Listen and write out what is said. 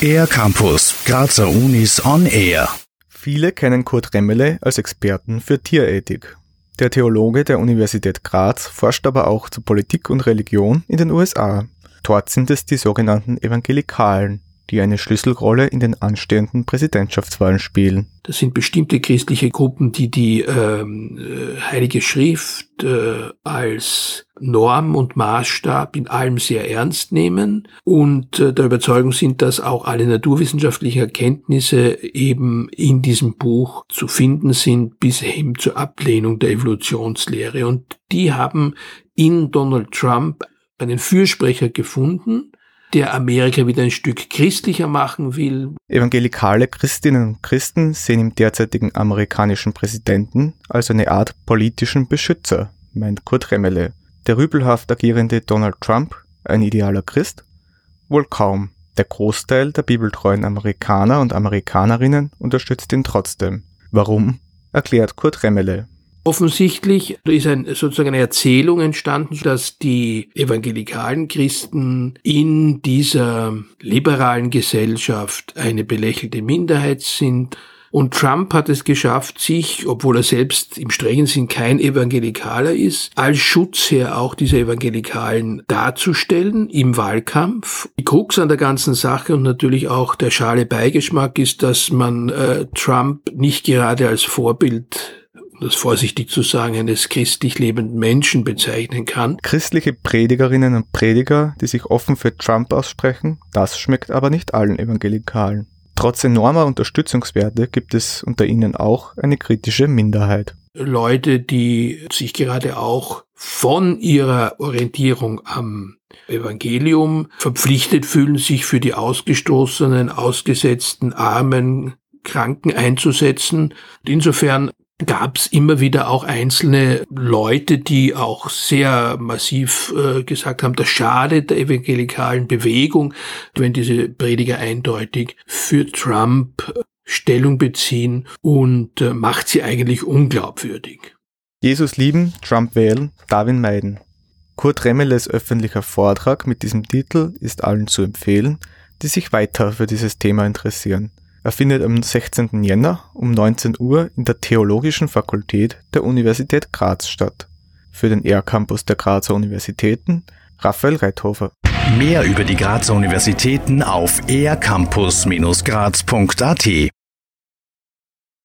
Air Campus, Grazer Unis on Air. Viele kennen Kurt Remmele als Experten für Tierethik. Der Theologe der Universität Graz forscht aber auch zu Politik und Religion in den USA. Dort sind es die sogenannten Evangelikalen, die eine Schlüsselrolle in den anstehenden Präsidentschaftswahlen spielen. Das sind bestimmte christliche Gruppen, die die ähm, äh, Heilige Schrift äh, als Norm und Maßstab in allem sehr ernst nehmen und äh, der Überzeugung sind, dass auch alle naturwissenschaftlichen Erkenntnisse eben in diesem Buch zu finden sind, bis hin zur Ablehnung der Evolutionslehre. Und die haben in Donald Trump einen Fürsprecher gefunden, der Amerika wieder ein Stück christlicher machen will. Evangelikale Christinnen und Christen sehen im derzeitigen amerikanischen Präsidenten als eine Art politischen Beschützer, meint Kurt Remmele. Der rübelhaft agierende Donald Trump, ein idealer Christ? Wohl kaum. Der Großteil der bibeltreuen Amerikaner und Amerikanerinnen unterstützt ihn trotzdem. Warum? erklärt Kurt Remmele. Offensichtlich ist ein, sozusagen eine Erzählung entstanden, dass die evangelikalen Christen in dieser liberalen Gesellschaft eine belächelte Minderheit sind. Und Trump hat es geschafft, sich, obwohl er selbst im strengen Sinn kein Evangelikaler ist, als Schutzherr auch dieser Evangelikalen darzustellen im Wahlkampf. Die Krux an der ganzen Sache und natürlich auch der schale Beigeschmack ist, dass man äh, Trump nicht gerade als Vorbild das vorsichtig zu sagen, eines christlich lebenden Menschen bezeichnen kann. Christliche Predigerinnen und Prediger, die sich offen für Trump aussprechen, das schmeckt aber nicht allen Evangelikalen. Trotz enormer Unterstützungswerte gibt es unter ihnen auch eine kritische Minderheit. Leute, die sich gerade auch von ihrer Orientierung am Evangelium verpflichtet fühlen, sich für die ausgestoßenen, ausgesetzten, armen, Kranken einzusetzen. Insofern gab es immer wieder auch einzelne Leute, die auch sehr massiv äh, gesagt haben, das schadet der evangelikalen Bewegung, wenn diese Prediger eindeutig für Trump Stellung beziehen und äh, macht sie eigentlich unglaubwürdig. Jesus lieben, Trump wählen, Darwin meiden. Kurt Remmeles öffentlicher Vortrag mit diesem Titel ist allen zu empfehlen, die sich weiter für dieses Thema interessieren. Er findet am 16. Jänner um 19 Uhr in der Theologischen Fakultät der Universität Graz statt. Für den R-Campus der Grazer Universitäten Raphael Reithofer. Mehr über die Grazer Universitäten auf ercampus-graz.at